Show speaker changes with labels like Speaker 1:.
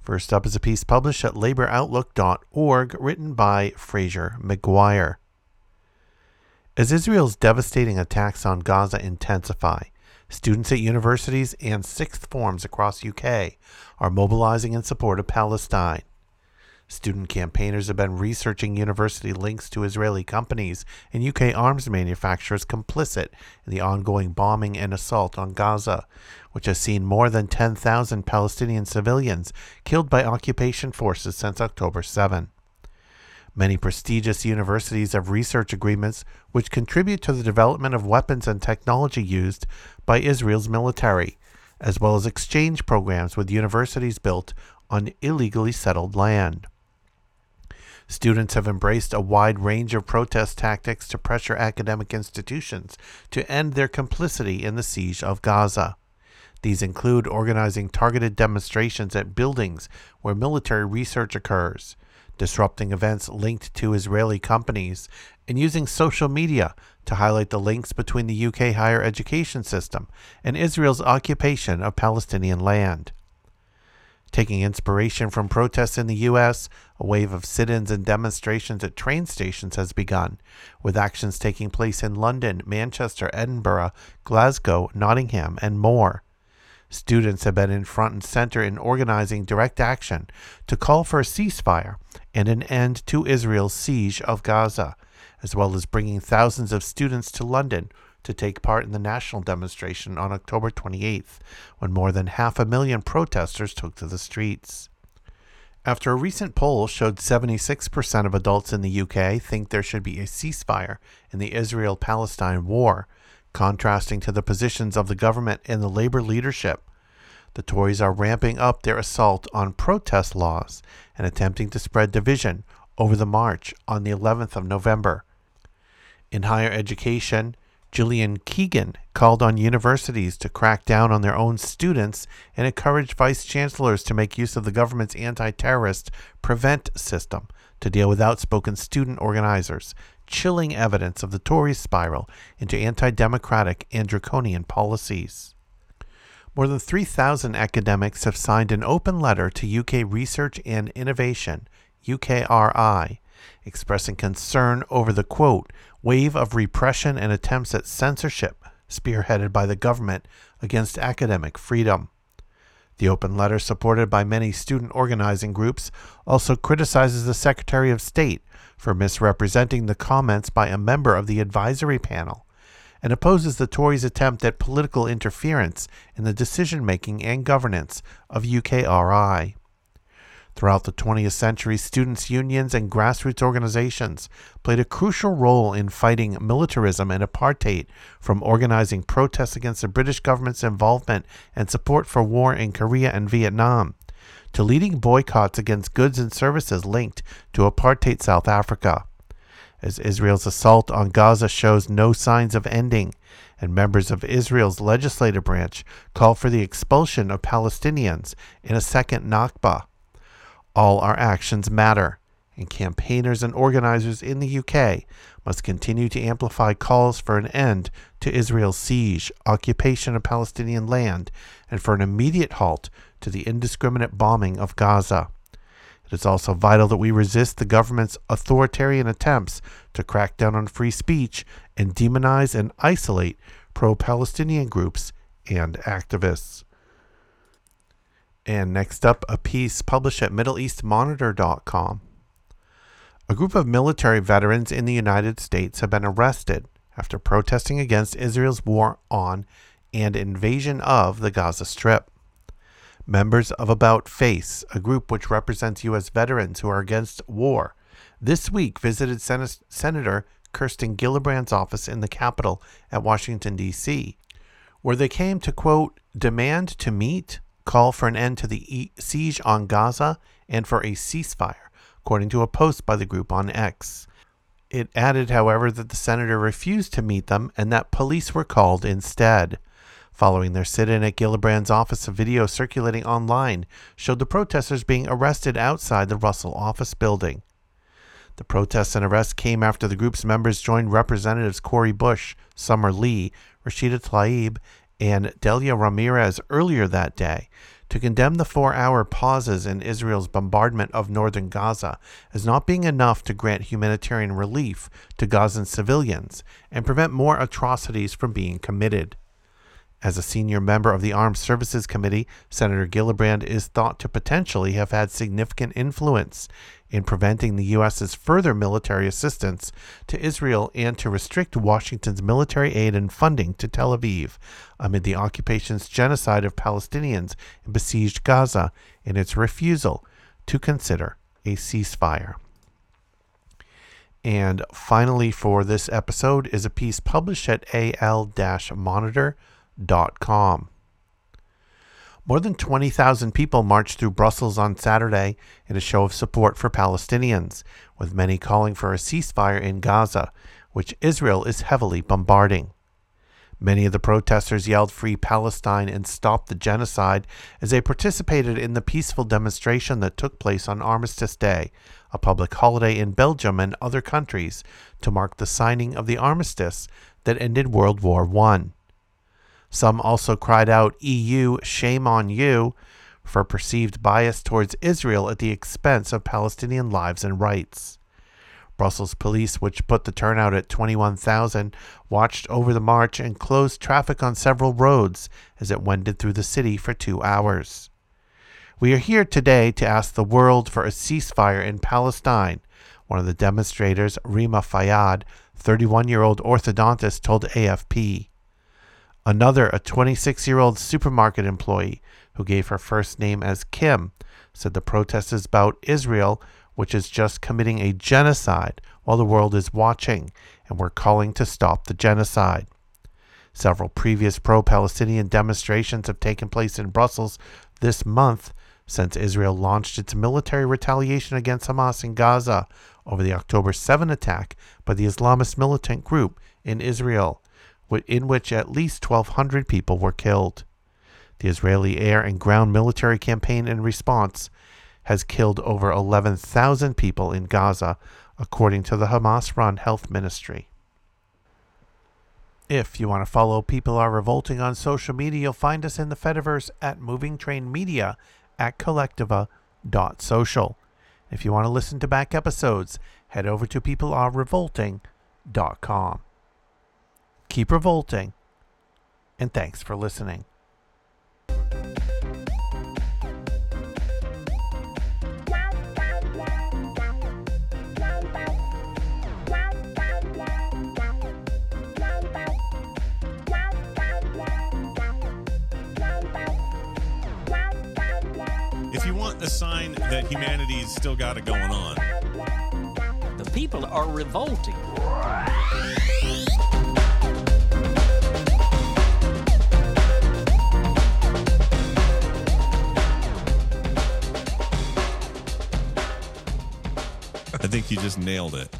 Speaker 1: First up is a piece published at laboroutlook.org written by Fraser McGuire. As Israel's devastating attacks on Gaza intensify, students at universities and sixth forms across UK are mobilizing in support of Palestine. Student campaigners have been researching university links to Israeli companies and UK arms manufacturers complicit in the ongoing bombing and assault on Gaza, which has seen more than 10,000 Palestinian civilians killed by occupation forces since October 7. Many prestigious universities have research agreements which contribute to the development of weapons and technology used by Israel's military, as well as exchange programs with universities built on illegally settled land. Students have embraced a wide range of protest tactics to pressure academic institutions to end their complicity in the siege of Gaza. These include organizing targeted demonstrations at buildings where military research occurs, disrupting events linked to Israeli companies, and using social media to highlight the links between the UK higher education system and Israel's occupation of Palestinian land. Taking inspiration from protests in the U.S., a wave of sit ins and demonstrations at train stations has begun, with actions taking place in London, Manchester, Edinburgh, Glasgow, Nottingham, and more. Students have been in front and center in organizing direct action to call for a ceasefire and an end to Israel's siege of Gaza, as well as bringing thousands of students to London to take part in the national demonstration on October 28th, when more than half a million protesters took to the streets. After a recent poll showed 76% of adults in the UK think there should be a ceasefire in the Israel Palestine war, contrasting to the positions of the government and the Labour leadership, the Tories are ramping up their assault on protest laws and attempting to spread division over the march on the 11th of November. In higher education, Gillian Keegan called on universities to crack down on their own students and encouraged vice chancellors to make use of the government's anti terrorist PREVENT system to deal with outspoken student organizers, chilling evidence of the Tory spiral into anti democratic and draconian policies. More than 3,000 academics have signed an open letter to UK Research and Innovation, UKRI, expressing concern over the quote, wave of repression and attempts at censorship spearheaded by the government against academic freedom. The open letter, supported by many student organizing groups, also criticizes the Secretary of State for misrepresenting the comments by a member of the advisory panel and opposes the Tories' attempt at political interference in the decision making and governance of UKRI. Throughout the 20th century, students' unions and grassroots organizations played a crucial role in fighting militarism and apartheid, from organizing protests against the British government's involvement and support for war in Korea and Vietnam, to leading boycotts against goods and services linked to apartheid South Africa. As Israel's assault on Gaza shows no signs of ending, and members of Israel's legislative branch call for the expulsion of Palestinians in a second Nakba all our actions matter, and campaigners and organizers in the UK must continue to amplify calls for an end to Israel's siege, occupation of Palestinian land, and for an immediate halt to the indiscriminate bombing of Gaza. It is also vital that we resist the government's authoritarian attempts to crack down on free speech and demonize and isolate pro Palestinian groups and activists. And next up, a piece published at MiddleEastMonitor.com. A group of military veterans in the United States have been arrested after protesting against Israel's war on and invasion of the Gaza Strip. Members of About Face, a group which represents U.S. veterans who are against war, this week visited Sen- Senator Kirsten Gillibrand's office in the Capitol at Washington, D.C., where they came to, quote, demand to meet, call for an end to the e- siege on Gaza and for a ceasefire, according to a post by the group on X. It added, however, that the senator refused to meet them and that police were called instead. Following their sit in at Gillibrand's office, a video circulating online showed the protesters being arrested outside the Russell office building. The protests and arrests came after the group's members joined Representatives Cori Bush, Summer Lee, Rashida Tlaib, and Delia Ramirez earlier that day to condemn the four hour pauses in Israel's bombardment of northern Gaza as not being enough to grant humanitarian relief to Gazan civilians and prevent more atrocities from being committed. As a senior member of the Armed Services Committee, Senator Gillibrand is thought to potentially have had significant influence in preventing the U.S.'s further military assistance to Israel and to restrict Washington's military aid and funding to Tel Aviv amid the occupation's genocide of Palestinians in besieged Gaza and its refusal to consider a ceasefire. And finally, for this episode, is a piece published at al monitor.com More than 20,000 people marched through Brussels on Saturday in a show of support for Palestinians, with many calling for a ceasefire in Gaza, which Israel is heavily bombarding. Many of the protesters yelled Free Palestine and Stop the Genocide as they participated in the peaceful demonstration that took place on Armistice Day, a public holiday in Belgium and other countries, to mark the signing of the armistice that ended World War I. Some also cried out, EU, shame on you, for perceived bias towards Israel at the expense of Palestinian lives and rights. Brussels police, which put the turnout at 21,000, watched over the march and closed traffic on several roads as it wended through the city for two hours. We are here today to ask the world for a ceasefire in Palestine, one of the demonstrators, Rima Fayyad, 31 year old orthodontist, told AFP. Another, a 26 year old supermarket employee who gave her first name as Kim, said the protest is about Israel, which is just committing a genocide while the world is watching, and we're calling to stop the genocide. Several previous pro Palestinian demonstrations have taken place in Brussels this month since Israel launched its military retaliation against Hamas in Gaza over the October 7 attack by the Islamist militant group in Israel in which at least 1,200 people were killed. The Israeli air and ground military campaign in response has killed over 11,000 people in Gaza, according to the Hamas run health ministry. If you want to follow People Are Revolting on social media, you'll find us in the Fediverse at Moving Train Media at kolektiva.social. If you want to listen to back episodes, head over to peoplearerevolting.com. Keep revolting, and thanks for listening.
Speaker 2: If you want a sign that humanity's still got it going on,
Speaker 3: The people are revolting.
Speaker 2: Think you just nailed it.